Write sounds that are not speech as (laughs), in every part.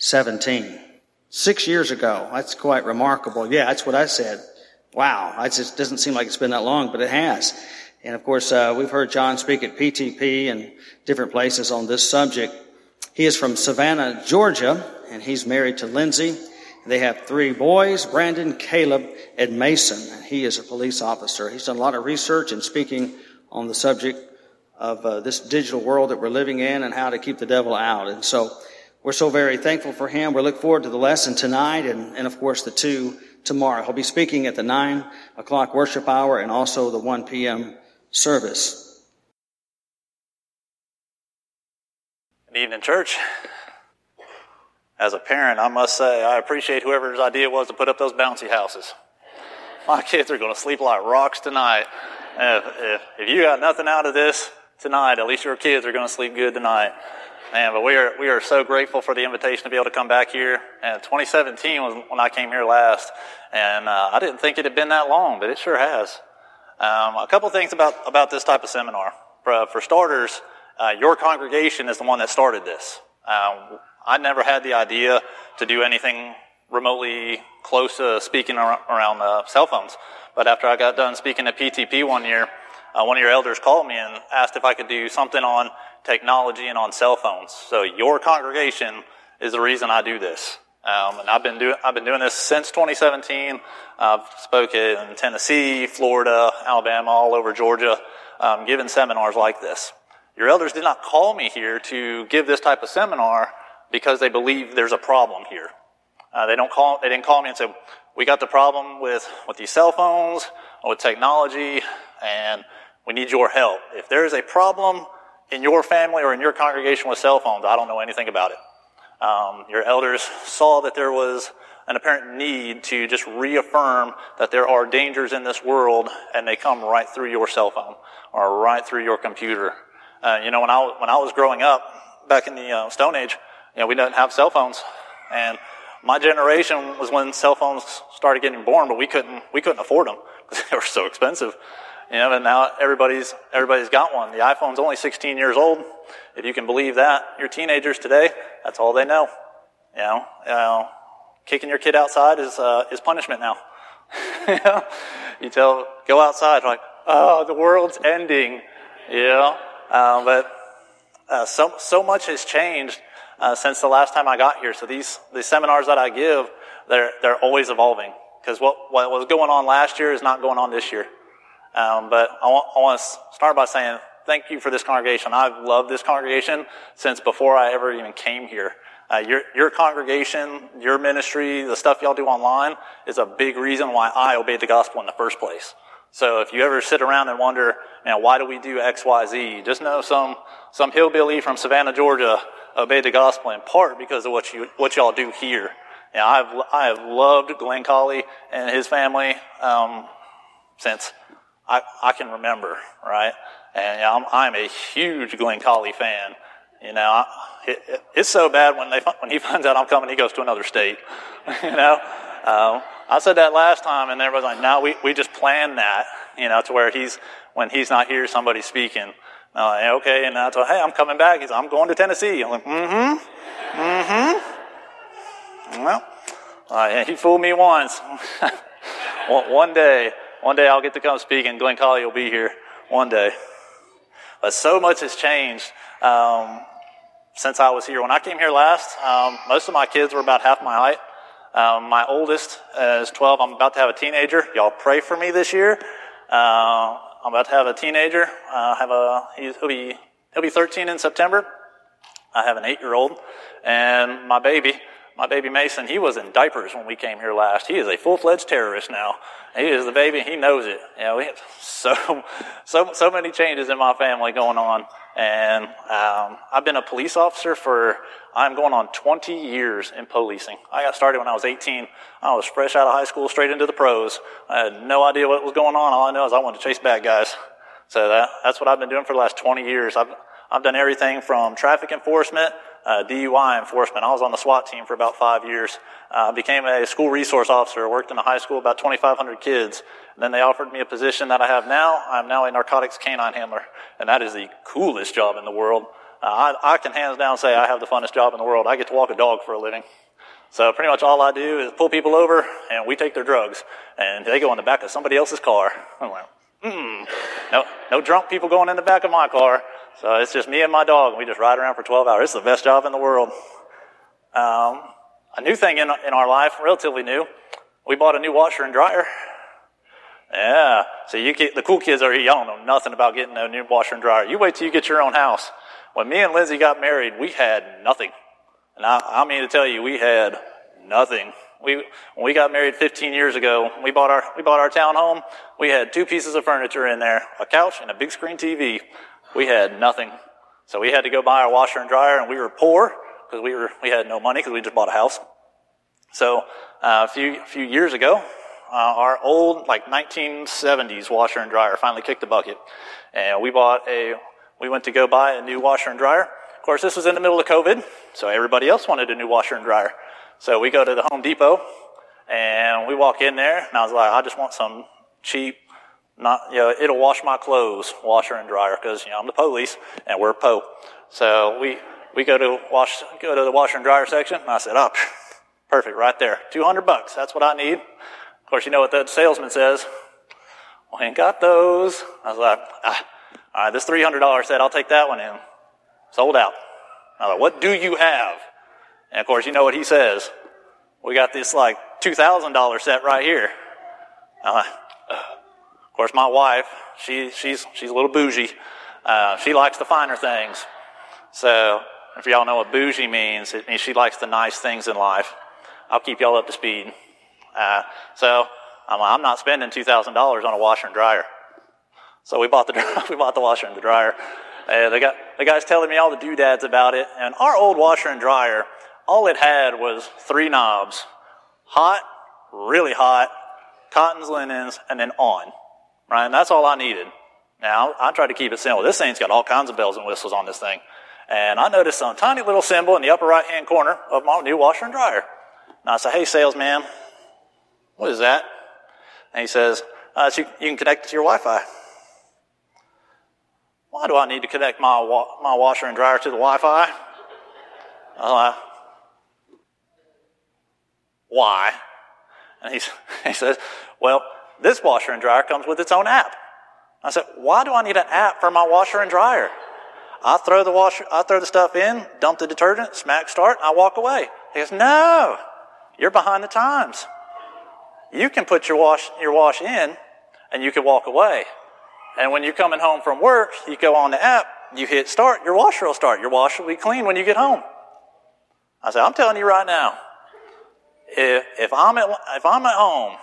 2017, six years ago. That's quite remarkable. Yeah, that's what I said. Wow, it just doesn't seem like it's been that long, but it has. And of course, uh, we've heard John speak at PTP and different places on this subject. He is from Savannah, Georgia, and he's married to Lindsay. They have three boys, Brandon, Caleb, and Mason. And he is a police officer. He's done a lot of research and speaking on the subject of uh, this digital world that we're living in and how to keep the devil out. And so we're so very thankful for him. We look forward to the lesson tonight and, and of course the two tomorrow. He'll be speaking at the nine o'clock worship hour and also the 1 p.m. service. Good evening, church. As a parent, I must say I appreciate whoever's idea was to put up those bouncy houses. My kids are going to sleep like rocks tonight. If, if, if you got nothing out of this tonight, at least your kids are going to sleep good tonight. Man, but we are, we are so grateful for the invitation to be able to come back here. And 2017 was when I came here last. And uh, I didn't think it had been that long, but it sure has. Um, a couple things about, about this type of seminar. For, for starters, uh, your congregation is the one that started this. Um, I never had the idea to do anything remotely close to speaking around uh, cell phones. But after I got done speaking at PTP one year, uh, one of your elders called me and asked if I could do something on technology and on cell phones. So your congregation is the reason I do this. Um, and I've been doing I've been doing this since 2017. I've spoken in Tennessee, Florida, Alabama, all over Georgia, um, giving seminars like this. Your elders did not call me here to give this type of seminar because they believe there's a problem here. Uh, they don't call, they didn't call me and say, we got the problem with, with these cell phones, or with technology, and we need your help. If there is a problem in your family or in your congregation with cell phones, I don't know anything about it. Um, your elders saw that there was an apparent need to just reaffirm that there are dangers in this world, and they come right through your cell phone or right through your computer. Uh, you know, when I when I was growing up back in the uh, Stone Age, you know, we didn't have cell phones, and my generation was when cell phones started getting born, but we couldn't we couldn't afford them (laughs) because they were so expensive. You know, and now everybody's everybody's got one. The iPhone's only 16 years old, if you can believe that. Your teenagers today, that's all they know. You know, you know kicking your kid outside is uh, is punishment now. (laughs) you, know? you tell go outside like, oh, the world's ending. You know, uh, but uh, so so much has changed uh, since the last time I got here. So these, these seminars that I give, they're, they're always evolving. Because what, what was going on last year is not going on this year. Um, but I want, I want to start by saying thank you for this congregation. I've loved this congregation since before I ever even came here. Uh, your, your congregation, your ministry, the stuff y'all do online is a big reason why I obeyed the gospel in the first place. So if you ever sit around and wonder, you know, why do we do X, Y, Z? Just know some, some hillbilly from Savannah, Georgia obeyed the gospel in part because of what you what y'all do here. And I've I have loved Glenn Colley and his family um, since I, I can remember, right? And you know, I'm I'm a huge Glenn Colley fan. You know, I, it, it's so bad when they (laughs) when he finds out I'm coming, he goes to another state. (laughs) you know, um, I said that last time, and everybody's like, "No, we we just planned that." You know, to where he's when he's not here, somebody's speaking. Uh, okay, and I told, hey, I'm coming back. He's, I'm going to Tennessee. I'm like, mm-hmm, mm-hmm. Well, uh, he fooled me once. (laughs) one day, one day I'll get to come speak, and Glenn Colley will be here one day. But so much has changed um, since I was here. When I came here last, um, most of my kids were about half my height. Um, my oldest is 12. I'm about to have a teenager. Y'all pray for me this year. Uh, I'm about to have a teenager. Uh, have a he'll be he'll be 13 in September. I have an eight-year-old, and my baby, my baby Mason, he was in diapers when we came here last. He is a full-fledged terrorist now. He is the baby. He knows it. You know, we have (laughs) so so so many changes in my family going on. And um, I've been a police officer for, I'm going on 20 years in policing. I got started when I was 18. I was fresh out of high school, straight into the pros. I had no idea what was going on. All I know is I wanted to chase bad guys. So that, that's what I've been doing for the last 20 years. I've, I've done everything from traffic enforcement, uh, DUI enforcement. I was on the SWAT team for about five years. Uh, became a school resource officer, worked in a high school, about 2,500 kids. And then they offered me a position that I have now. I'm now a narcotics canine handler, and that is the coolest job in the world. Uh, I, I can hands down say I have the funnest job in the world. I get to walk a dog for a living. So pretty much all I do is pull people over, and we take their drugs, and they go in the back of somebody else's car. I'm like, Mm-mm. No, no drunk people going in the back of my car. So it's just me and my dog, and we just ride around for 12 hours. It's the best job in the world. Um, a new thing in, in our life, relatively new, we bought a new washer and dryer. Yeah. So you get, the cool kids are, y'all don't know nothing about getting a new washer and dryer. You wait till you get your own house. When me and Lindsay got married, we had nothing. And I, I mean to tell you, we had nothing. We, when we got married 15 years ago, we bought our, we bought our town home. We had two pieces of furniture in there, a couch and a big screen TV. We had nothing. So we had to go buy a washer and dryer and we were poor because we were, we had no money because we just bought a house. So, uh, a few, a few years ago, uh, our old, like 1970s washer and dryer finally kicked the bucket. And we bought a, we went to go buy a new washer and dryer. Of course, this was in the middle of COVID, so everybody else wanted a new washer and dryer. So we go to the Home Depot and we walk in there and I was like, I just want some cheap, not, you know, it'll wash my clothes, washer and dryer, because, you know, I'm the police and we're Poe. So we, we go to wash, go to the washer and dryer section and I said, oh, (laughs) perfect, right there. 200 bucks. That's what I need. Of course, you know what the salesman says? We ain't got those. I was like, ah, all right, this $300 set, I'll take that one in. Sold out. I was like, what do you have? And of course, you know what he says. We got this like $2,000 set right here. Uh, of course, my wife, she, she's, she's a little bougie. Uh, she likes the finer things. So, if y'all know what bougie means, it means she likes the nice things in life. I'll keep y'all up to speed. Uh, so, I'm, I'm not spending $2,000 on a washer and dryer. So we bought the, (laughs) we bought the washer and the dryer. Uh, the, guy, the guy's telling me all the doodads about it. And our old washer and dryer, all it had was three knobs hot, really hot, cottons, linens, and then on. Right? And that's all I needed. Now, I tried to keep it simple. This thing's got all kinds of bells and whistles on this thing. And I noticed some tiny little symbol in the upper right hand corner of my new washer and dryer. And I said, Hey, salesman, what is that? And he says, uh, so you, can connect it to your Wi Fi. Why do I need to connect my, wa- my washer and dryer to the Wi Fi? Uh, why? And he, (laughs) he says, Well, this washer and dryer comes with its own app. I said, Why do I need an app for my washer and dryer? I throw the washer, I throw the stuff in, dump the detergent, smack start, and I walk away. He goes, No, you're behind the times. You can put your wash, your wash in and you can walk away. And when you're coming home from work, you go on the app, you hit start, your washer will start. Your washer will be clean when you get home. I said, I'm telling you right now, if, if, I'm at, if I'm at home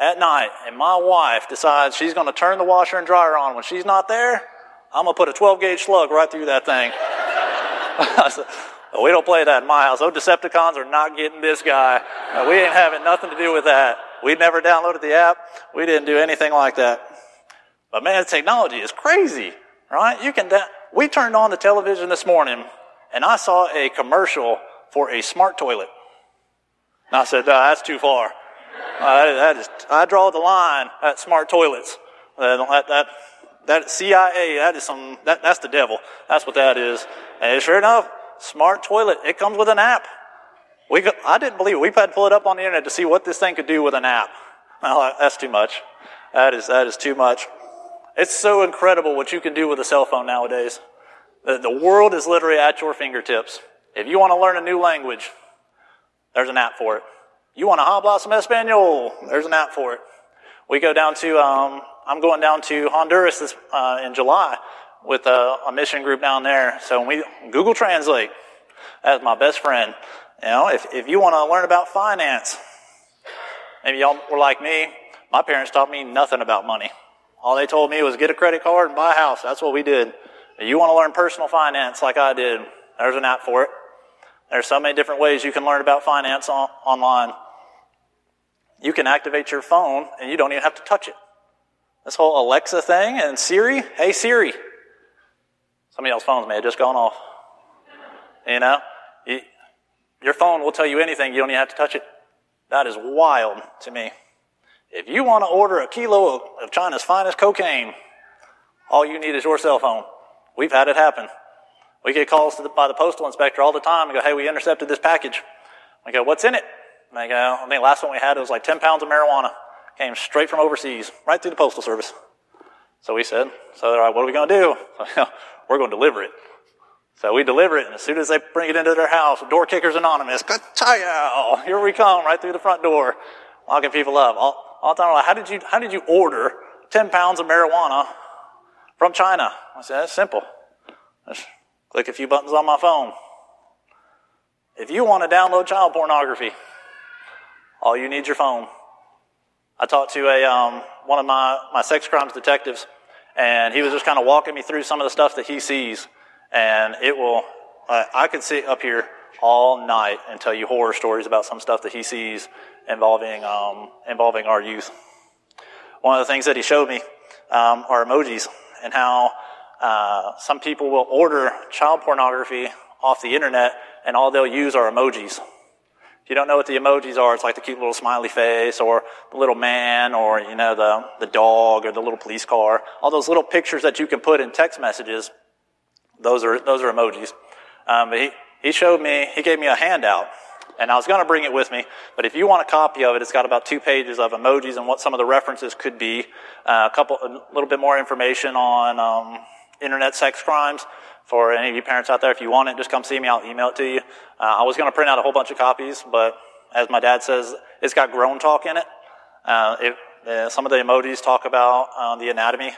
at night and my wife decides she's going to turn the washer and dryer on when she's not there, I'm going to put a 12 gauge slug right through that thing. (laughs) said, we don't play that in my house. Those Decepticons are not getting this guy. we ain't having nothing to do with that. We never downloaded the app. We didn't do anything like that. But man, technology is crazy, right? You can, da- we turned on the television this morning and I saw a commercial for a smart toilet. And I said, no, that's too far. Uh, that, is, I draw the line at smart toilets. Uh, that, that, that CIA, that is some, that, that's the devil. That's what that is. And sure enough, smart toilet, it comes with an app. We, I didn't believe it. We had to pull it up on the internet to see what this thing could do with an app. That's too much. That is, that is too much. It's so incredible what you can do with a cell phone nowadays. The world is literally at your fingertips. If you want to learn a new language, there's an app for it. You want habla some Espanol? There's an app for it. We go down to, um, I'm going down to Honduras this, uh, in July with a, a, mission group down there. So we Google Translate That's my best friend. You know, if, if you want to learn about finance, maybe y'all were like me. My parents taught me nothing about money. All they told me was get a credit card and buy a house. That's what we did. If You want to learn personal finance like I did. There's an app for it. There's so many different ways you can learn about finance on, online. You can activate your phone and you don't even have to touch it. This whole Alexa thing and Siri, hey Siri. Somebody else's phones may have just gone off. You know, you, your phone will tell you anything. You don't even have to touch it. That is wild to me. If you want to order a kilo of, of China's finest cocaine, all you need is your cell phone. We've had it happen. We get calls the, by the postal inspector all the time and go, hey, we intercepted this package. We go, what's in it? I go, uh, I think last one we had it was like 10 pounds of marijuana. Came straight from overseas, right through the postal service. So we said, so they're like, what are we going to do? (laughs) We're going to deliver it. So we deliver it, and as soon as they bring it into their house, door kickers anonymous, here we come, right through the front door, locking people up. All, all the time, like, how did you, how did you order 10 pounds of marijuana from China? I said, that's simple. Just click a few buttons on my phone. If you want to download child pornography, all you need is your phone. I talked to a, um, one of my, my sex crimes detectives, and he was just kind of walking me through some of the stuff that he sees and it will, uh, I could sit up here all night and tell you horror stories about some stuff that he sees involving, um, involving our youth. One of the things that he showed me um, are emojis and how uh, some people will order child pornography off the internet and all they'll use are emojis. You don't know what the emojis are, it's like the cute little smiley face or the little man or, you know, the, the dog or the little police car. All those little pictures that you can put in text messages those are, those are emojis. Um, but he, he showed me, he gave me a handout, and I was going to bring it with me, but if you want a copy of it, it's got about two pages of emojis and what some of the references could be, uh, a couple, a little bit more information on um, internet sex crimes. For any of you parents out there, if you want it, just come see me. I'll email it to you. Uh, I was going to print out a whole bunch of copies, but as my dad says, it's got grown talk in it. Uh, it uh, some of the emojis talk about uh, the anatomy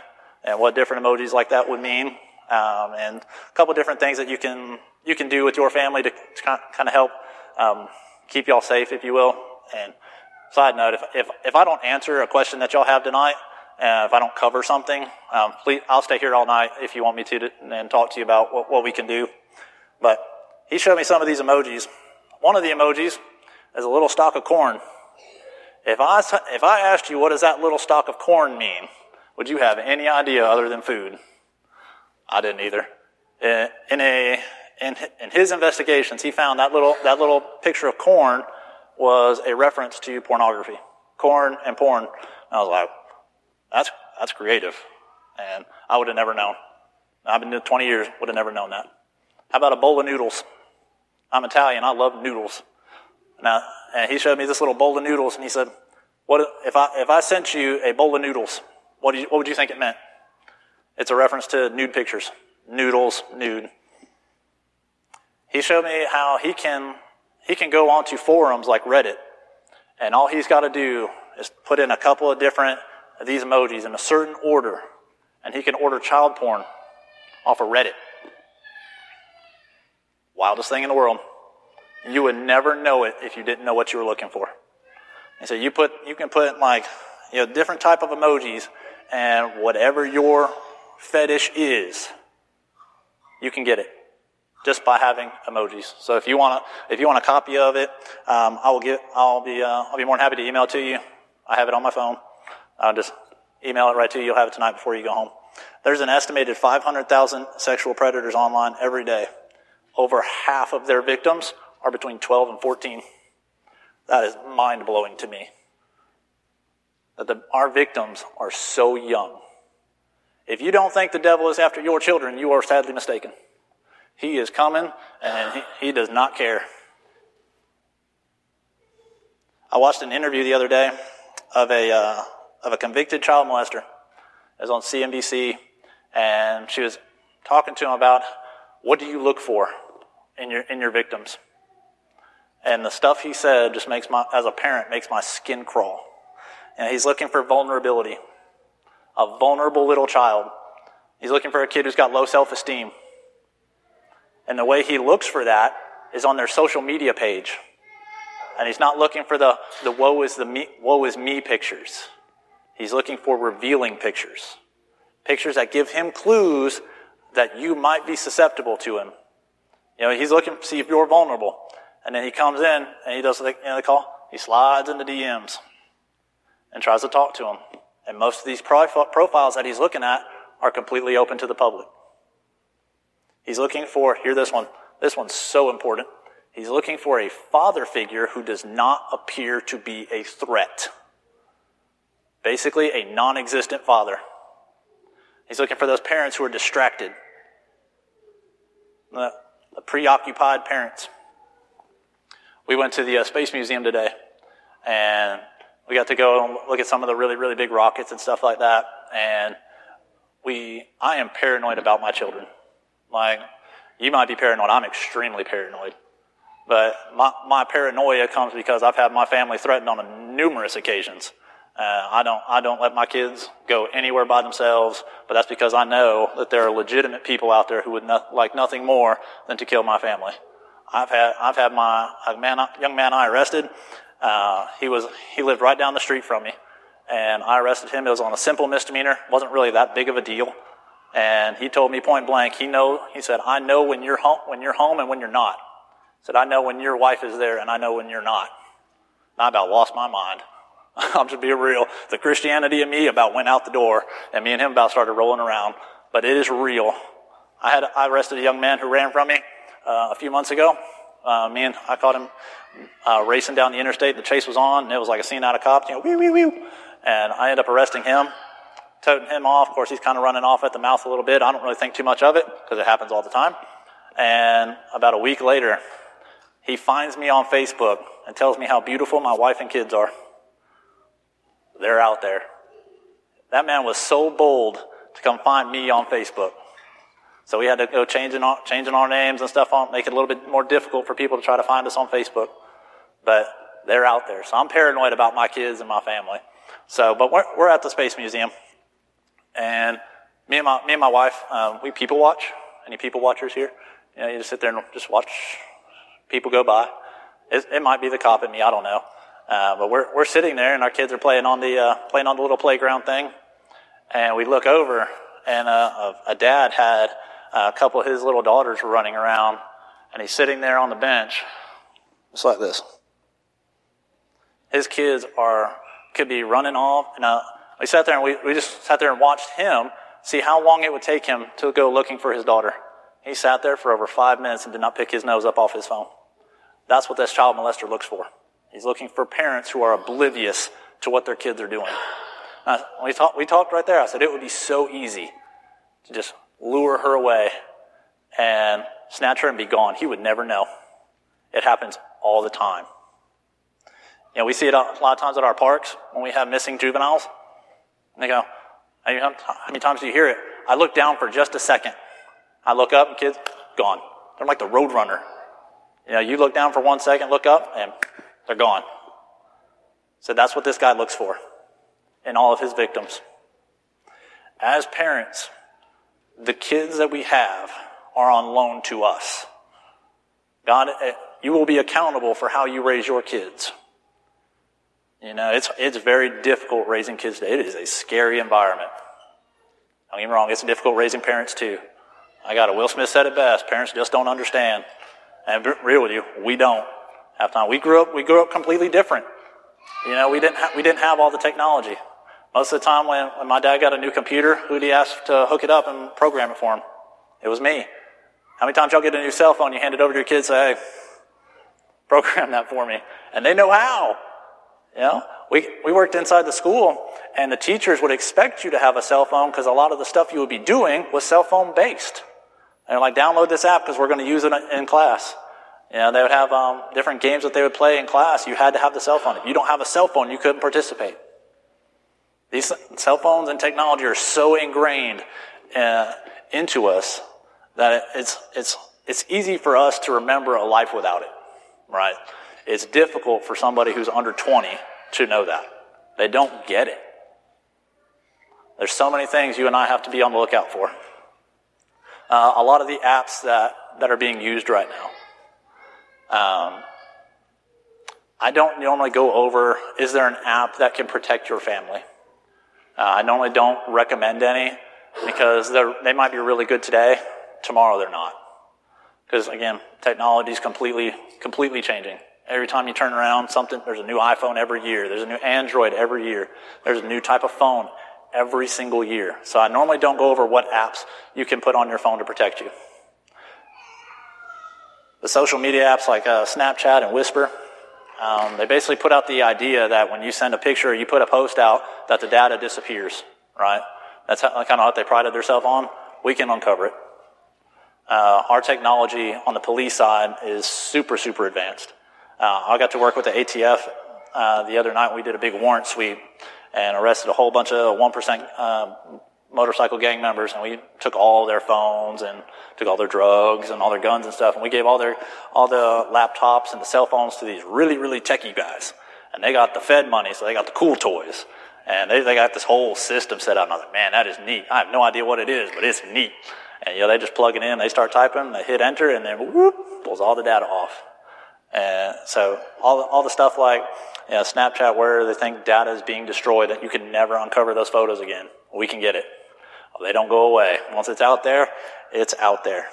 and what different emojis like that would mean um, and a couple different things that you can you can do with your family to, to kind of help um, keep y'all safe, if you will. And side note, if, if, if I don't answer a question that y'all have tonight, uh, if I don't cover something, um, please, I'll stay here all night if you want me to, to and talk to you about what, what we can do. But he showed me some of these emojis. One of the emojis is a little stalk of corn. If I, if I asked you what does that little stalk of corn mean, would you have any idea other than food? I didn't either. In a in, in his investigations, he found that little that little picture of corn was a reference to pornography, corn and porn. I was like, that's that's creative, and I would have never known. I've been doing 20 years, would have never known that. How about a bowl of noodles? I'm Italian. I love noodles. Now, and he showed me this little bowl of noodles, and he said, "What if I if I sent you a bowl of noodles? What, you, what would you think it meant?" It's a reference to nude pictures. Noodles, nude. He showed me how he can, he can go onto forums like Reddit, and all he's got to do is put in a couple of different these emojis in a certain order, and he can order child porn off of Reddit. Wildest thing in the world. You would never know it if you didn't know what you were looking for. And so you put, you can put like, you know, different type of emojis and whatever your fetish is, you can get it just by having emojis. So if you want to, if you want a copy of it, um, I will get, I'll be, uh, I'll be more than happy to email it to you. I have it on my phone. I'll just email it right to you. You'll have it tonight before you go home. There's an estimated 500,000 sexual predators online every day. Over half of their victims are between 12 and 14. That is mind blowing to me. That the, our victims are so young. If you don't think the devil is after your children, you are sadly mistaken. He is coming and he, he does not care. I watched an interview the other day of a, uh, of a convicted child molester. It was on CNBC and she was talking to him about what do you look for in your, in your victims? And the stuff he said just makes my, as a parent, makes my skin crawl. And he's looking for vulnerability a vulnerable little child. He's looking for a kid who's got low self esteem. And the way he looks for that is on their social media page. And he's not looking for the, the woe is the me, woe is me pictures. He's looking for revealing pictures. Pictures that give him clues that you might be susceptible to him. You know, he's looking to see if you're vulnerable. And then he comes in and he does the, you know, they call, he slides into DMs and tries to talk to him. And most of these profiles that he's looking at are completely open to the public. He's looking for, hear this one, this one's so important. He's looking for a father figure who does not appear to be a threat. Basically, a non existent father. He's looking for those parents who are distracted, the, the preoccupied parents. We went to the uh, Space Museum today, and we got to go and look at some of the really, really big rockets and stuff like that. And we, I am paranoid about my children. Like, you might be paranoid. I'm extremely paranoid. But my, my paranoia comes because I've had my family threatened on numerous occasions. Uh, I don't, I don't let my kids go anywhere by themselves, but that's because I know that there are legitimate people out there who would not, like nothing more than to kill my family. I've had, I've had my man, young man I arrested. Uh, he was, he lived right down the street from me, and I arrested him. It was on a simple misdemeanor. wasn't really that big of a deal. And he told me point blank, he know, he said, I know when you're home, when you're home and when you're not. He said, I know when your wife is there and I know when you're not. And I about lost my mind. I'm just being real. The Christianity in me about went out the door and me and him about started rolling around. But it is real. I had, I arrested a young man who ran from me, uh, a few months ago. Uh, me and I caught him, uh, racing down the interstate. The chase was on and it was like a scene out of cops, you know, wee, wee, wee. And I end up arresting him toting him off. Of course, he's kind of running off at the mouth a little bit. I don't really think too much of it because it happens all the time. And about a week later, he finds me on Facebook and tells me how beautiful my wife and kids are. They're out there. That man was so bold to come find me on Facebook. So we had to go changing our, changing our names and stuff on, make it a little bit more difficult for people to try to find us on Facebook. But they're out there. So I'm paranoid about my kids and my family. So, but we're, we're at the Space Museum. And me and my, me and my wife, um, we people watch. Any people watchers here? You know, you just sit there and just watch people go by. It, it might be the cop in me, I don't know. Uh, but we're, we're sitting there and our kids are playing on the, uh, playing on the little playground thing. And we look over and uh, a, dad had a couple of his little daughters were running around and he's sitting there on the bench just like this. His kids are, could be running off and, uh, we sat there and we, we just sat there and watched him see how long it would take him to go looking for his daughter. He sat there for over five minutes and did not pick his nose up off his phone. That's what this child molester looks for. He's looking for parents who are oblivious to what their kids are doing. Now, we, talk, we talked right there. I said it would be so easy to just lure her away and snatch her and be gone. He would never know. It happens all the time. You know, we see it a lot of times at our parks when we have missing juveniles. And they go, how many times do you hear it? I look down for just a second. I look up and kids, gone. They're like the road runner. You know, you look down for one second, look up, and they're gone. So that's what this guy looks for in all of his victims. As parents, the kids that we have are on loan to us. God, eh, you will be accountable for how you raise your kids. You know, it's, it's very difficult raising kids today. It is a scary environment. Don't get me wrong, it's difficult raising parents too. I got a Will Smith said it best. Parents just don't understand. And real with you, we don't. Half time. We grew up, we grew up completely different. You know, we didn't, ha- we didn't have all the technology. Most of the time when, when my dad got a new computer, who'd he ask to hook it up and program it for him? It was me. How many times y'all get a new cell phone, you hand it over to your kids, say, hey, program that for me. And they know how. You know, we, we worked inside the school and the teachers would expect you to have a cell phone because a lot of the stuff you would be doing was cell phone based. And like, download this app because we're going to use it in class. You know, they would have um, different games that they would play in class. You had to have the cell phone. If you don't have a cell phone, you couldn't participate. These cell phones and technology are so ingrained uh, into us that it's, it's, it's easy for us to remember a life without it, right? It's difficult for somebody who's under 20 to know that. They don't get it. There's so many things you and I have to be on the lookout for. Uh, a lot of the apps that, that are being used right now. Um, I don't normally go over, is there an app that can protect your family? Uh, I normally don't recommend any. because they might be really good today, tomorrow they're not. Because again, technology is completely, completely changing. Every time you turn around, something, there's a new iPhone every year. There's a new Android every year. There's a new type of phone every single year. So I normally don't go over what apps you can put on your phone to protect you. The social media apps like uh, Snapchat and Whisper, um, they basically put out the idea that when you send a picture, or you put a post out, that the data disappears, right? That's how, kind of what they prided themselves on. We can uncover it. Uh, our technology on the police side is super, super advanced. Uh, I got to work with the ATF uh, the other night. We did a big warrant sweep and arrested a whole bunch of 1% uh, motorcycle gang members, and we took all their phones and took all their drugs and all their guns and stuff, and we gave all their all the laptops and the cell phones to these really, really techie guys. And they got the Fed money, so they got the cool toys. And they, they got this whole system set up. And I was like, man, that is neat. I have no idea what it is, but it's neat. And you know, they just plug it in, they start typing, they hit enter, and then whoop, pulls all the data off. And so all, all the stuff like you know, Snapchat where they think data is being destroyed, that you can never uncover those photos again. We can get it. They don't go away. Once it's out there, it's out there.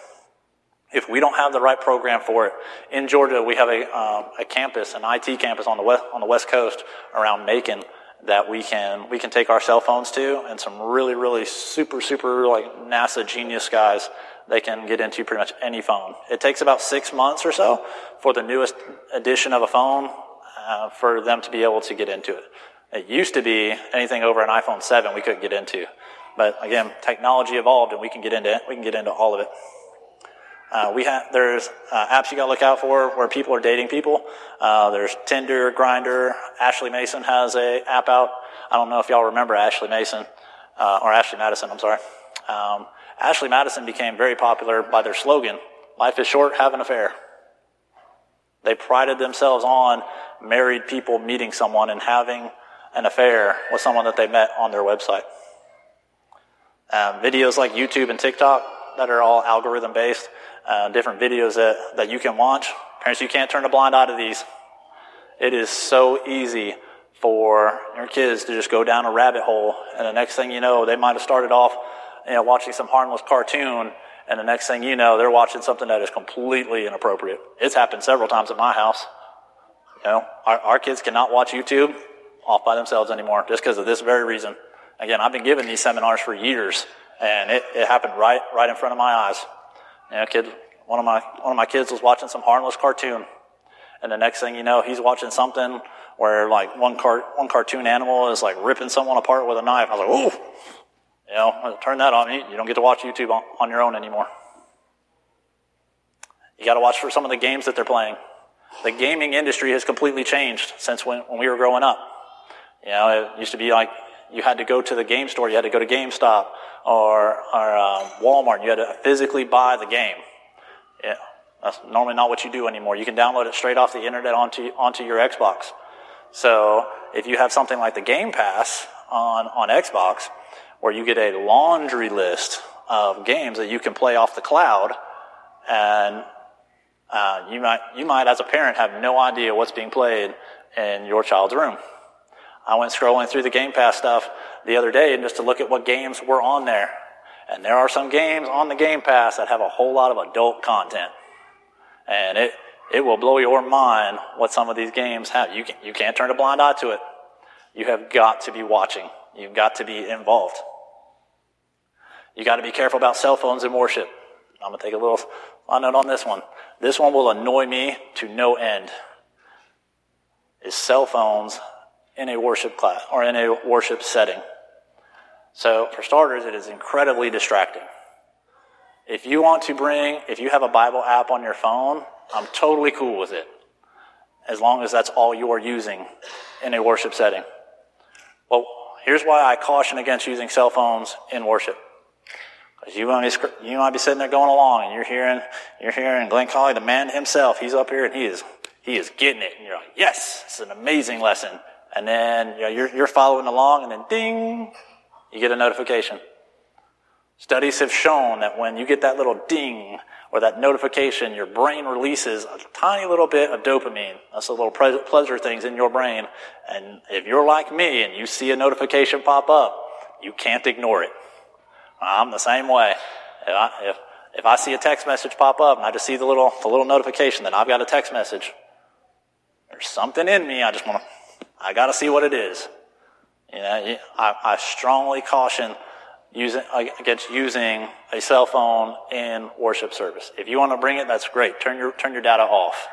If we don't have the right program for it, in Georgia we have a, um, a campus, an IT campus on the west on the west coast around Macon that we can we can take our cell phones to, and some really really super super like NASA genius guys they can get into pretty much any phone. It takes about six months or so for the newest edition of a phone uh, for them to be able to get into it. It used to be anything over an iPhone 7 we couldn't get into. But again, technology evolved and we can get into we can get into all of it. Uh, we have there's uh, apps you got to look out for where people are dating people. Uh, there's Tinder, Grindr. Ashley Mason has a app out. I don't know if y'all remember Ashley Mason uh, or Ashley Madison. I'm sorry. Um, Ashley Madison became very popular by their slogan, "Life is short, have an affair." They prided themselves on married people meeting someone and having an affair with someone that they met on their website. Um, videos like YouTube and TikTok that are all algorithm based, uh, different videos that, that you can watch. Parents, you can't turn a blind eye to these. It is so easy for your kids to just go down a rabbit hole, and the next thing you know, they might have started off, you know, watching some harmless cartoon, and the next thing you know, they're watching something that is completely inappropriate. It's happened several times at my house. You know, our, our kids cannot watch YouTube off by themselves anymore just because of this very reason. Again, I've been giving these seminars for years, and it, it happened right right in front of my eyes. You know, kid, one of my one of my kids was watching some harmless cartoon, and the next thing you know, he's watching something where like one car one cartoon animal is like ripping someone apart with a knife. I was like, ooh, you know, turn that on. You don't get to watch YouTube on, on your own anymore. You got to watch for some of the games that they're playing. The gaming industry has completely changed since when, when we were growing up. You know, it used to be like you had to go to the game store, you had to go to GameStop or, or um, Walmart, you had to physically buy the game. Yeah, that's normally not what you do anymore. You can download it straight off the internet onto, onto your Xbox. So if you have something like the Game Pass on, on Xbox, where you get a laundry list of games that you can play off the cloud, and uh, you might you might as a parent have no idea what's being played in your child's room. I went scrolling through the Game Pass stuff the other day and just to look at what games were on there. And there are some games on the Game Pass that have a whole lot of adult content. And it, it will blow your mind what some of these games have. You, can, you can't turn a blind eye to it. You have got to be watching. You've got to be involved. You got to be careful about cell phones in worship. I'm going to take a little note on this one. This one will annoy me to no end. Is cell phones in a worship class or in a worship setting. So, for starters, it is incredibly distracting. If you want to bring, if you have a Bible app on your phone, I'm totally cool with it, as long as that's all you are using in a worship setting. Well, here's why I caution against using cell phones in worship. Because you might be you might be sitting there going along, and you're hearing you're hearing Glenn Colley, the man himself. He's up here, and he is he is getting it, and you're like, yes, it's an amazing lesson. And then you know, you're, you're following along, and then ding, you get a notification. Studies have shown that when you get that little ding or that notification, your brain releases a tiny little bit of dopamine. That's the little pleasure things in your brain. And if you're like me and you see a notification pop up, you can't ignore it. I'm the same way. If I, if, if I see a text message pop up and I just see the little, the little notification that I've got a text message, there's something in me. I just want to, I got to see what it is. You know, I, I strongly caution using, against using a cell phone in worship service. If you want to bring it, that's great. Turn your, turn your data off.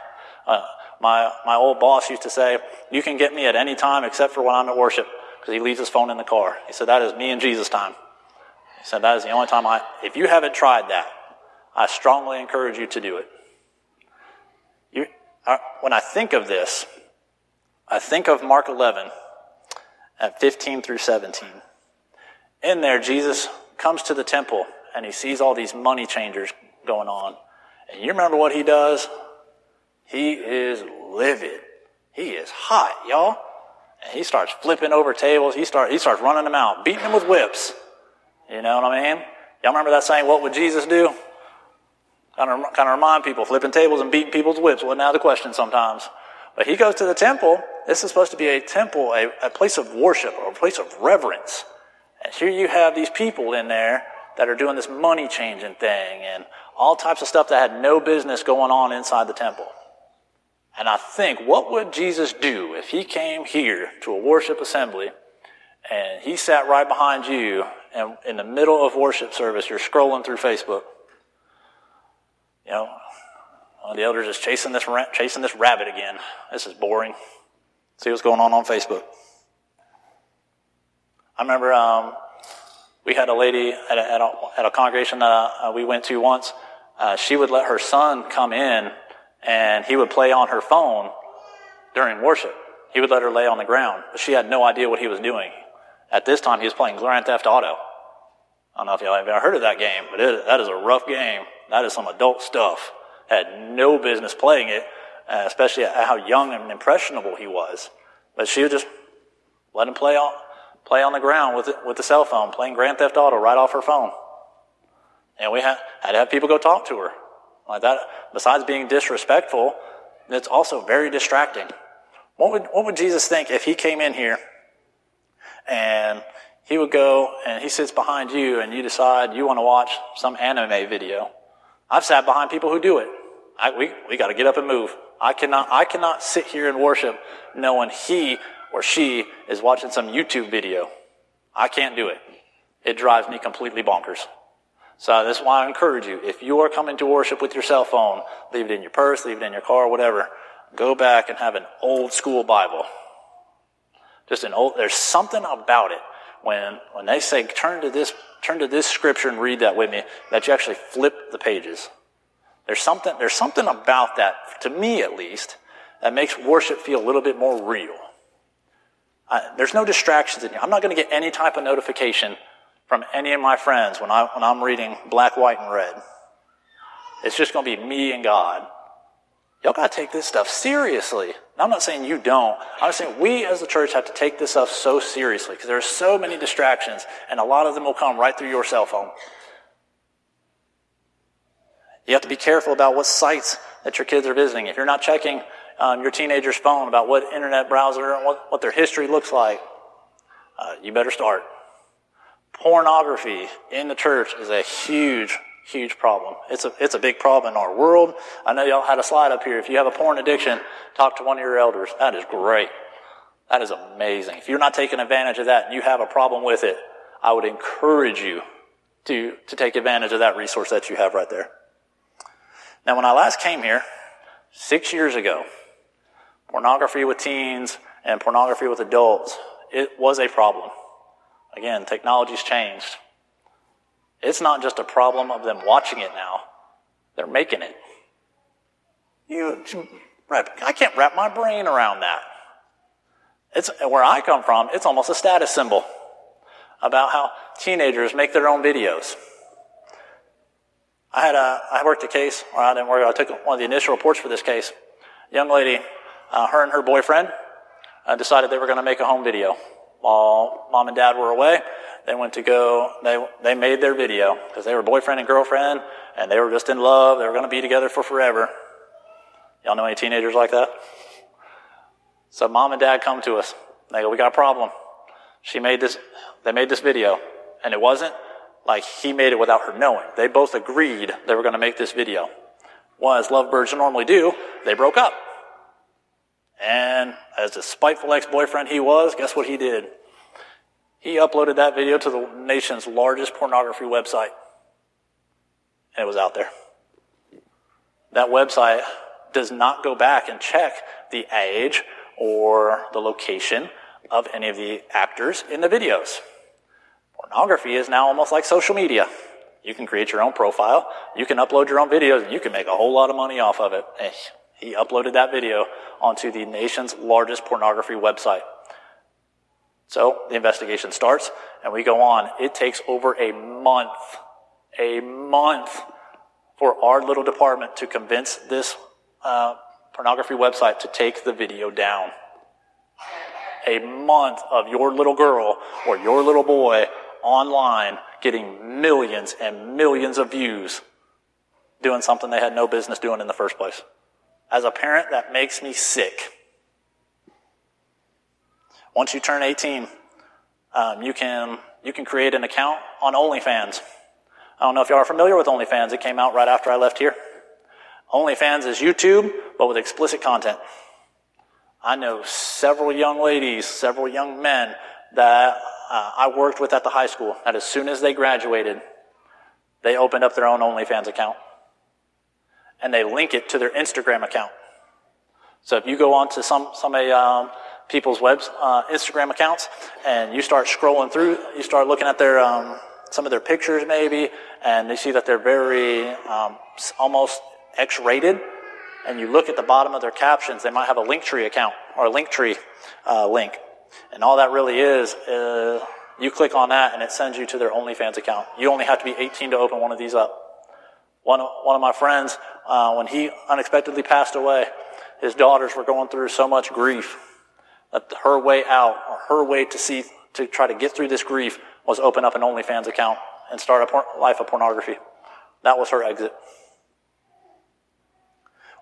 Uh, my, my old boss used to say, you can get me at any time except for when I'm at worship because he leaves his phone in the car. He said, that is me and Jesus time. He said, that is the only time I, if you haven't tried that, I strongly encourage you to do it. You, uh, when I think of this, I think of Mark 11 at 15 through 17. In there, Jesus comes to the temple and he sees all these money changers going on. And you remember what he does? He is livid. He is hot, y'all. And he starts flipping over tables. He, start, he starts running them out, beating them with whips. You know what I mean? Y'all remember that saying, what would Jesus do? Kind of, kind of remind people, flipping tables and beating people's whips wasn't out of the question sometimes. But he goes to the temple. This is supposed to be a temple, a, a place of worship or a place of reverence. And here you have these people in there that are doing this money changing thing and all types of stuff that had no business going on inside the temple. And I think, what would Jesus do if he came here to a worship assembly and he sat right behind you and in the middle of worship service, you're scrolling through Facebook? You know, the elders is chasing this, chasing this rabbit again. This is boring. See what's going on on Facebook. I remember um, we had a lady at a, at a, at a congregation that uh, we went to once. Uh, she would let her son come in and he would play on her phone during worship. He would let her lay on the ground, but she had no idea what he was doing. At this time, he was playing Grand Theft Auto. I don't know if y'all have ever heard of that game, but it, that is a rough game. That is some adult stuff. Had no business playing it, uh, especially at how young and impressionable he was. But she would just let him play on, play on the ground with, it, with the cell phone, playing Grand Theft Auto right off her phone. And we had, had to have people go talk to her. Like that, besides being disrespectful, it's also very distracting. What would, what would Jesus think if he came in here and he would go and he sits behind you and you decide you want to watch some anime video? I've sat behind people who do it. I, we, we got to get up and move. I cannot, I cannot sit here and worship knowing he or she is watching some YouTube video. I can't do it. It drives me completely bonkers. So that's why I encourage you. If you are coming to worship with your cell phone, leave it in your purse, leave it in your car, whatever. Go back and have an old school Bible. Just an old, there's something about it when, when they say turn to this, turn to this scripture and read that with me, that you actually flip the pages. There's something, there's something about that, to me at least, that makes worship feel a little bit more real. there's no distractions in here. I'm not going to get any type of notification from any of my friends when, I, when I'm reading black, white, and red. It's just going to be me and God. Y'all got to take this stuff seriously. Now, I'm not saying you don't. I'm saying we as the church have to take this stuff so seriously because there are so many distractions, and a lot of them will come right through your cell phone. You have to be careful about what sites that your kids are visiting. If you're not checking um, your teenager's phone about what internet browser and what, what their history looks like, uh, you better start pornography in the church is a huge, huge problem. It's a, it's a big problem in our world. I know y'all had a slide up here. If you have a porn addiction, talk to one of your elders. That is great. That is amazing. If you're not taking advantage of that and you have a problem with it, I would encourage you to, to take advantage of that resource that you have right there. Now, when I last came here, six years ago, pornography with teens and pornography with adults, it was a problem. Again, technology's changed. It's not just a problem of them watching it now, they're making it. You, I can't wrap my brain around that. It's where I come from, it's almost a status symbol about how teenagers make their own videos. I had a, I worked a case, or I didn't work, I took one of the initial reports for this case. young lady, uh, her and her boyfriend uh, decided they were going to make a home video while mom and dad were away, they went to go, they, they made their video because they were boyfriend and girlfriend and they were just in love. They were going to be together for forever. Y'all know any teenagers like that? So mom and dad come to us. They go, we got a problem. She made this, they made this video and it wasn't Like he made it without her knowing. They both agreed they were going to make this video. Well, as lovebirds normally do, they broke up. And as a spiteful ex-boyfriend he was, guess what he did? He uploaded that video to the nation's largest pornography website. And it was out there. That website does not go back and check the age or the location of any of the actors in the videos. Pornography is now almost like social media. You can create your own profile, you can upload your own videos, and you can make a whole lot of money off of it. He uploaded that video onto the nation's largest pornography website. So the investigation starts and we go on. It takes over a month, a month for our little department to convince this uh, pornography website to take the video down. A month of your little girl or your little boy online getting millions and millions of views doing something they had no business doing in the first place. As a parent, that makes me sick. Once you turn 18, um, you can you can create an account on OnlyFans. I don't know if y'all are familiar with OnlyFans. It came out right after I left here. OnlyFans is YouTube, but with explicit content. I know several young ladies, several young men that uh, I worked with at the high school that as soon as they graduated, they opened up their own OnlyFans account and they link it to their Instagram account. So if you go on to some some um, people's webs uh, Instagram accounts and you start scrolling through, you start looking at their um, some of their pictures maybe, and they see that they're very um, almost X-rated, and you look at the bottom of their captions, they might have a Linktree account or a Linktree uh, link, and all that really is, uh, you click on that and it sends you to their OnlyFans account. You only have to be 18 to open one of these up. One one of my friends, uh, when he unexpectedly passed away, his daughters were going through so much grief that her way out, or her way to see, to try to get through this grief, was open up an OnlyFans account and start a por- life of pornography. That was her exit.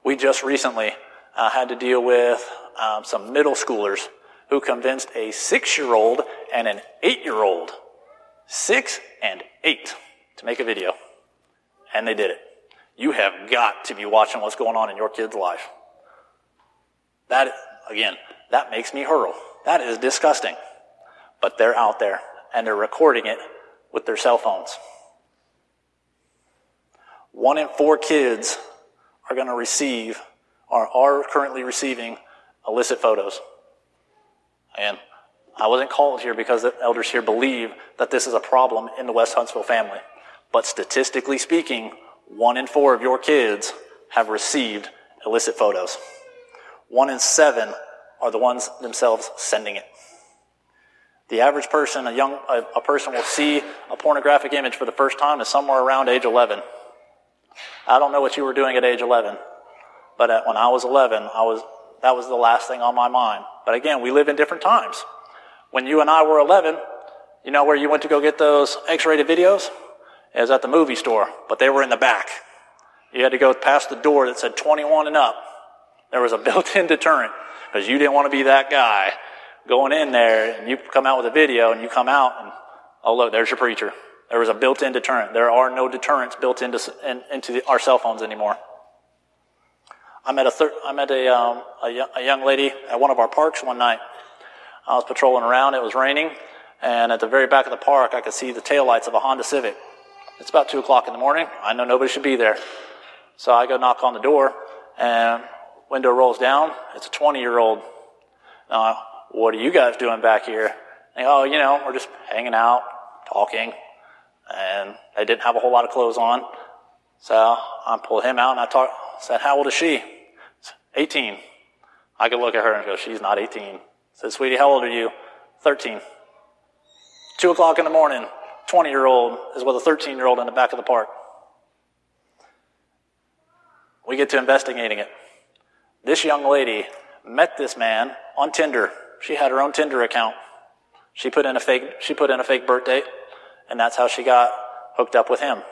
We just recently uh, had to deal with um, some middle schoolers who convinced a six year old and an eight year old, six and eight, to make a video. And they did it. You have got to be watching what's going on in your kid's life. That, again, that makes me hurl. That is disgusting. But they're out there and they're recording it with their cell phones. One in four kids are going to receive or are currently receiving illicit photos. And I wasn't called here because the elders here believe that this is a problem in the West Huntsville family. But statistically speaking, one in four of your kids have received illicit photos. One in seven are the ones themselves sending it. The average person, a young, a, a person will see a pornographic image for the first time is somewhere around age 11. I don't know what you were doing at age 11, but at, when I was 11, I was, that was the last thing on my mind. But again, we live in different times. When you and I were 11, you know where you went to go get those X-rated videos? It was at the movie store, but they were in the back. You had to go past the door that said 21 and up. There was a (laughs) built-in deterrent because you didn't want to be that guy going in there and you come out with a video and you come out and, oh look, there's your preacher. There was a built-in deterrent. There are no deterrents built into, in, into the, our cell phones anymore. I met a thir- I met a, um, a, a young lady at one of our parks one night. I was patrolling around. It was raining, and at the very back of the park, I could see the taillights of a Honda Civic. It's about two o'clock in the morning. I know nobody should be there, so I go knock on the door, and window rolls down. It's a 20 year old. Now, what are you guys doing back here? Oh, you know, we're just hanging out, talking and they didn't have a whole lot of clothes on. So I pulled him out and I talked, said, how old is she? 18. I could look at her and go, she's not 18. I said, sweetie, how old are you? 13. Two o'clock in the morning, 20 year old is with a 13 year old in the back of the park. We get to investigating it. This young lady met this man on Tinder. She had her own Tinder account. She put in a fake, she put in a fake birth date and that's how she got hooked up with him.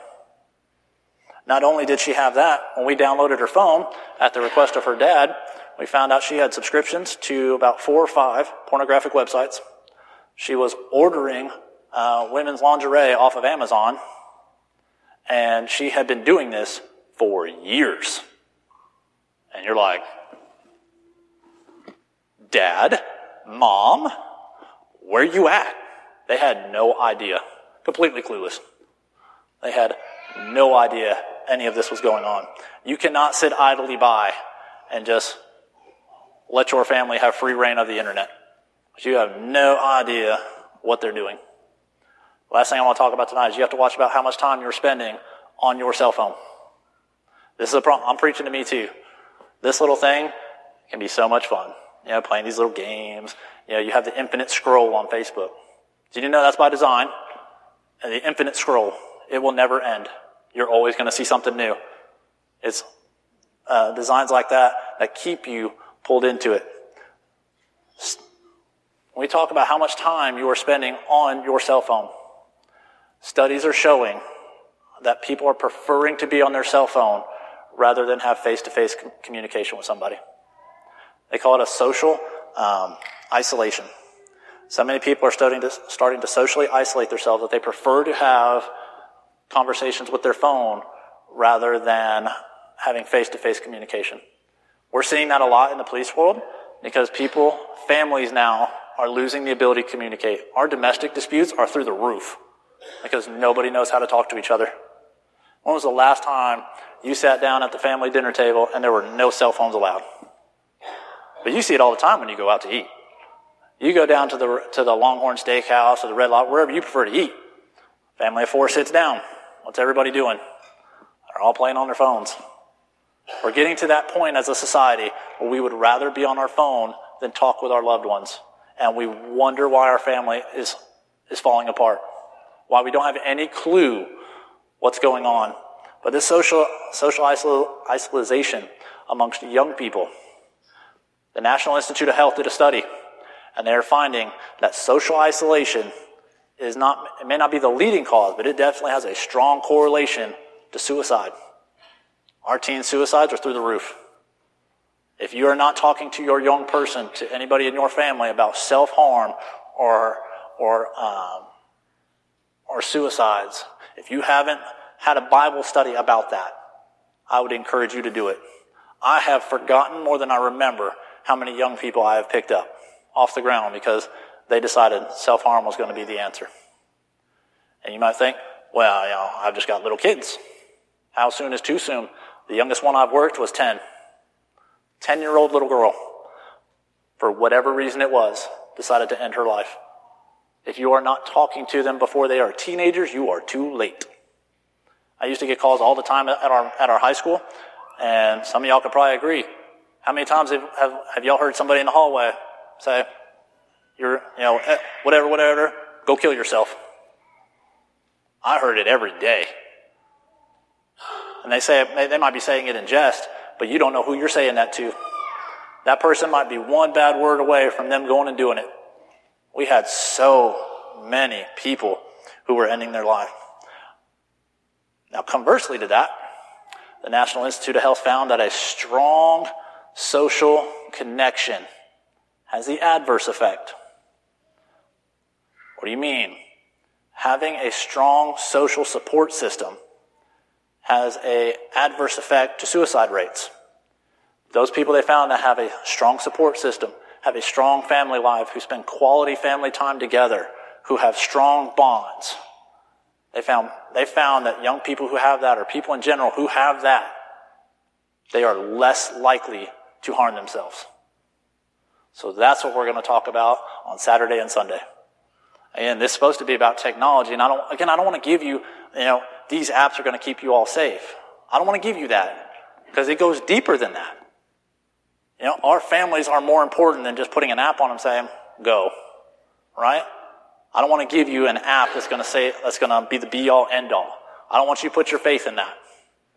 Not only did she have that, when we downloaded her phone at the request of her dad, we found out she had subscriptions to about four or five pornographic websites. She was ordering uh, women's lingerie off of Amazon, and she had been doing this for years. And you're like, Dad, Mom, where you at? They had no idea. Completely clueless. They had no idea any of this was going on. You cannot sit idly by and just let your family have free rein of the internet. You have no idea what they're doing. Last thing I want to talk about tonight is you have to watch about how much time you're spending on your cell phone. This is a problem. I'm preaching to me too. This little thing can be so much fun. You know, playing these little games. You know, you have the infinite scroll on Facebook. Did you know that's by design? And the infinite scroll, it will never end. You're always going to see something new. It's uh, designs like that that keep you pulled into it. When we talk about how much time you are spending on your cell phone, studies are showing that people are preferring to be on their cell phone rather than have face to face communication with somebody. They call it a social um, isolation. So many people are starting to, starting to socially isolate themselves that they prefer to have conversations with their phone rather than having face to face communication. We're seeing that a lot in the police world because people, families now, are losing the ability to communicate. Our domestic disputes are through the roof because nobody knows how to talk to each other. When was the last time you sat down at the family dinner table and there were no cell phones allowed? But you see it all the time when you go out to eat. You go down to the, to the Longhorn Steakhouse or the Red Lobster, wherever you prefer to eat. Family of four sits down. What's everybody doing? They're all playing on their phones. We're getting to that point as a society where we would rather be on our phone than talk with our loved ones. And we wonder why our family is, is falling apart. Why we don't have any clue what's going on. But this social, social isolation amongst young people, the National Institute of Health did a study, and they're finding that social isolation is not, it may not be the leading cause, but it definitely has a strong correlation to suicide. Our teen suicides are through the roof. If you are not talking to your young person, to anybody in your family about self-harm or, or, um, or suicides, if you haven't had a Bible study about that, I would encourage you to do it. I have forgotten more than I remember how many young people I have picked up off the ground because they decided self-harm was going to be the answer. And you might think, well, you know, I've just got little kids. How soon is too soon? The youngest one I've worked was 10. 10 year old little girl, for whatever reason it was, decided to end her life. If you are not talking to them before they are teenagers, you are too late. I used to get calls all the time at our, at our high school, and some of y'all could probably agree. How many times have, have, have y'all heard somebody in the hallway say, you're, you know, eh, whatever, whatever, go kill yourself? I heard it every day. And they say, they might be saying it in jest, but you don't know who you're saying that to. That person might be one bad word away from them going and doing it. We had so many people who were ending their life. Now, conversely to that, the National Institute of Health found that a strong social connection has the adverse effect. What do you mean? Having a strong social support system has a adverse effect to suicide rates. Those people they found that have a strong support system, have a strong family life, who spend quality family time together, who have strong bonds, they found, they found that young people who have that, or people in general who have that, they are less likely to harm themselves. So that's what we're going to talk about on Saturday and Sunday. And this is supposed to be about technology. And I don't, again, I don't want to give you, you know, these apps are going to keep you all safe. I don't want to give you that because it goes deeper than that. You know, our families are more important than just putting an app on them saying, go. Right? I don't want to give you an app that's going to say, that's going to be the be all end all. I don't want you to put your faith in that.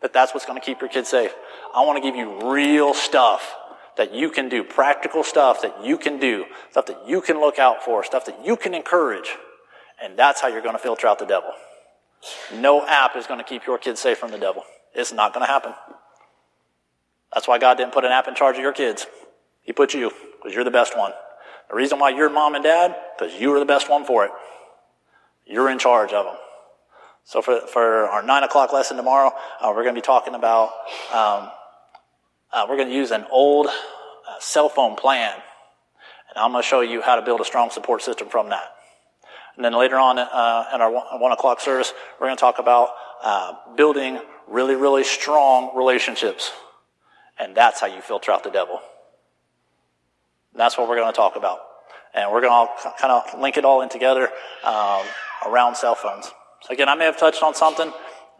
That that's what's going to keep your kids safe. I want to give you real stuff that you can do, practical stuff that you can do, stuff that you can look out for, stuff that you can encourage. And that's how you're going to filter out the devil. No app is going to keep your kids safe from the devil. It's not going to happen. That's why God didn't put an app in charge of your kids. He put you, because you're the best one. The reason why you're mom and dad, because you are the best one for it. You're in charge of them. So for, for our nine o'clock lesson tomorrow, uh, we're going to be talking about, um, uh, we're going to use an old uh, cell phone plan. And I'm going to show you how to build a strong support system from that. And then later on uh, in our one, one o'clock service, we're going to talk about uh, building really, really strong relationships. And that's how you filter out the devil. That's what we're going to talk about. And we're going to kind of link it all in together um, around cell phones. So again, I may have touched on something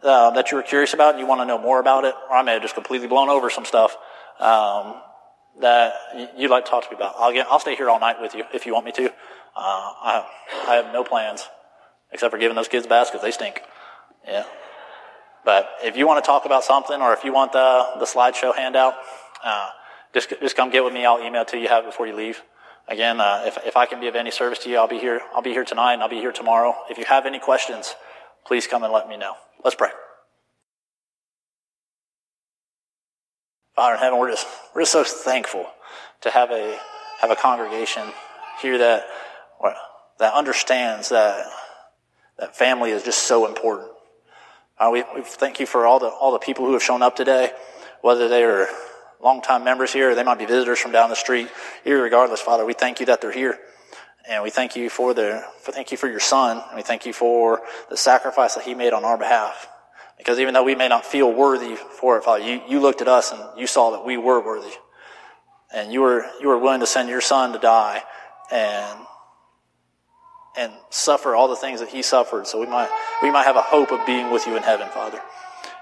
uh, that you were curious about and you want to know more about it, or I may have just completely blown over some stuff um, that you'd like to talk to me about. I'll, get, I'll stay here all night with you if you want me to. Uh, I, I have no plans except for giving those kids baskets. They stink. Yeah. But if you want to talk about something or if you want the, the slideshow handout, uh, just, just come get with me. I'll email to you, have it before you leave. Again, uh, if, if I can be of any service to you, I'll be here. I'll be here tonight and I'll be here tomorrow. If you have any questions, please come and let me know. Let's pray. Father in heaven, we're just, we're just so thankful to have a, have a congregation here that, that understands that, that family is just so important. Uh, we, we thank you for all the, all the people who have shown up today, whether they are longtime members here, or they might be visitors from down the street. Regardless, Father, we thank you that they're here. And we thank you for the, for, thank you for your son. And we thank you for the sacrifice that he made on our behalf. Because even though we may not feel worthy for it, Father, you, you looked at us and you saw that we were worthy. And you were, you were willing to send your son to die and, and suffer all the things that he suffered. So we might, we might have a hope of being with you in heaven, Father.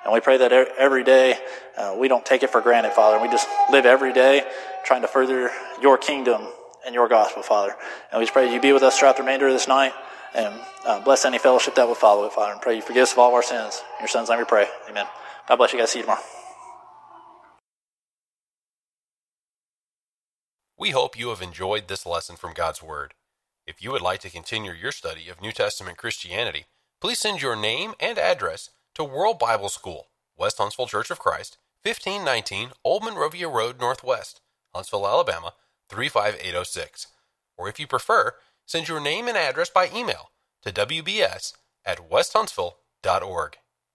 And we pray that every day uh, we don't take it for granted, Father. We just live every day trying to further your kingdom and your gospel, Father. And we just pray you be with us throughout the remainder of this night and uh, bless any fellowship that will follow it, Father. And pray you forgive us of all our sins. In your son's name we pray. Amen. God bless you guys. See you tomorrow. We hope you have enjoyed this lesson from God's Word. If you would like to continue your study of New Testament Christianity, please send your name and address to World Bible School, West Huntsville Church of Christ, 1519 Old Monrovia Road Northwest, Huntsville, Alabama 35806. Or if you prefer, send your name and address by email to wbs at westhuntsville.org.